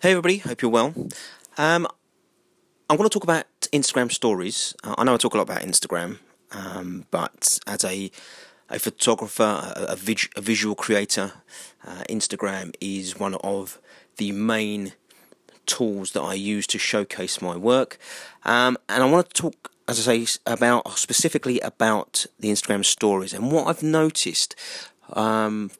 Hey everybody, hope you're well. Um, I'm going to talk about Instagram stories. Uh, I know I talk a lot about Instagram, um, but as a a photographer, a, a, a visual creator, uh, Instagram is one of the main tools that I use to showcase my work. Um, and I want to talk, as I say, about specifically about the Instagram stories and what I've noticed um,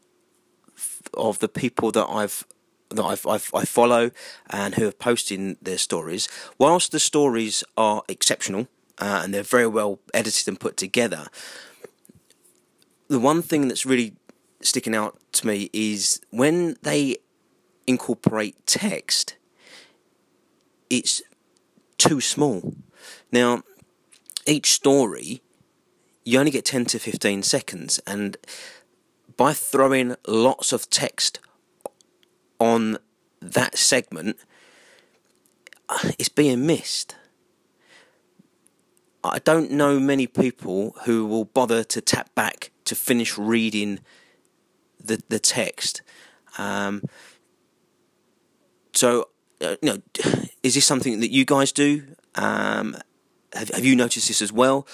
of the people that I've that I've, I've, i follow and who have posted their stories. Whilst the stories are exceptional uh, and they're very well edited and put together, the one thing that's really sticking out to me is when they incorporate text, it's too small. Now, each story, you only get 10 to 15 seconds, and by throwing lots of text on that segment is being missed. I don't know many people who will bother to tap back to finish reading the the text. Um, so, uh, you know, is this something that you guys do? Um, have, have you noticed this as well?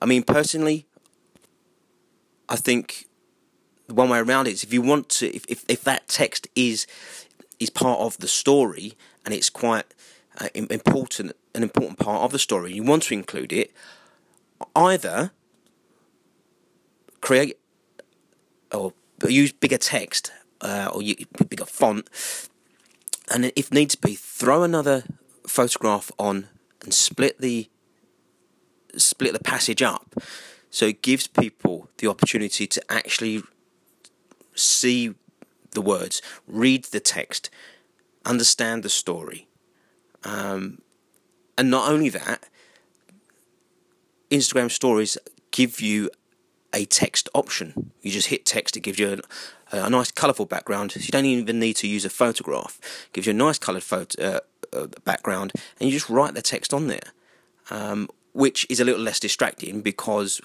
I mean, personally, I think one way around is if you want to, if, if, if that text is is part of the story and it's quite uh, important, an important part of the story, you want to include it. Either create or use bigger text uh, or you, bigger font, and if needs be, throw another photograph on and split the split the passage up, so it gives people the opportunity to actually see the words, read the text, understand the story. Um, and not only that, Instagram stories give you a text option. You just hit text, it gives you a, a nice colourful background. You don't even need to use a photograph. It gives you a nice coloured photo, uh, uh, background, and you just write the text on there, um, which is a little less distracting because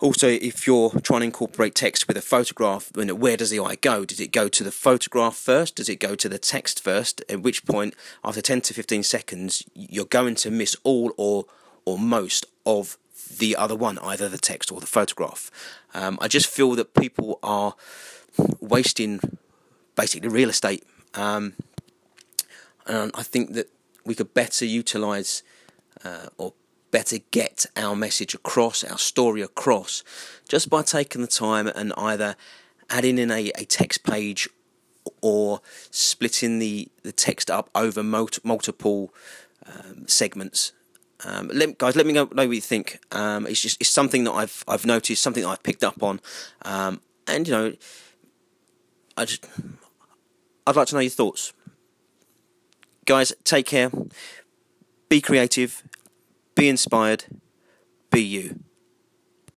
also, if you're trying to incorporate text with a photograph, where does the eye go? Does it go to the photograph first? Does it go to the text first? At which point, after 10 to 15 seconds, you're going to miss all or or most of the other one, either the text or the photograph. Um, I just feel that people are wasting basically real estate, um, and I think that we could better utilize uh, or better get our message across, our story across, just by taking the time and either adding in a, a text page or splitting the, the text up over multiple um, segments. Um, let, guys, let me know, know what you think. Um, it's just it's something that I've I've noticed, something that I've picked up on, um, and you know, I just I'd like to know your thoughts. Guys, take care. Be creative be inspired. Be you.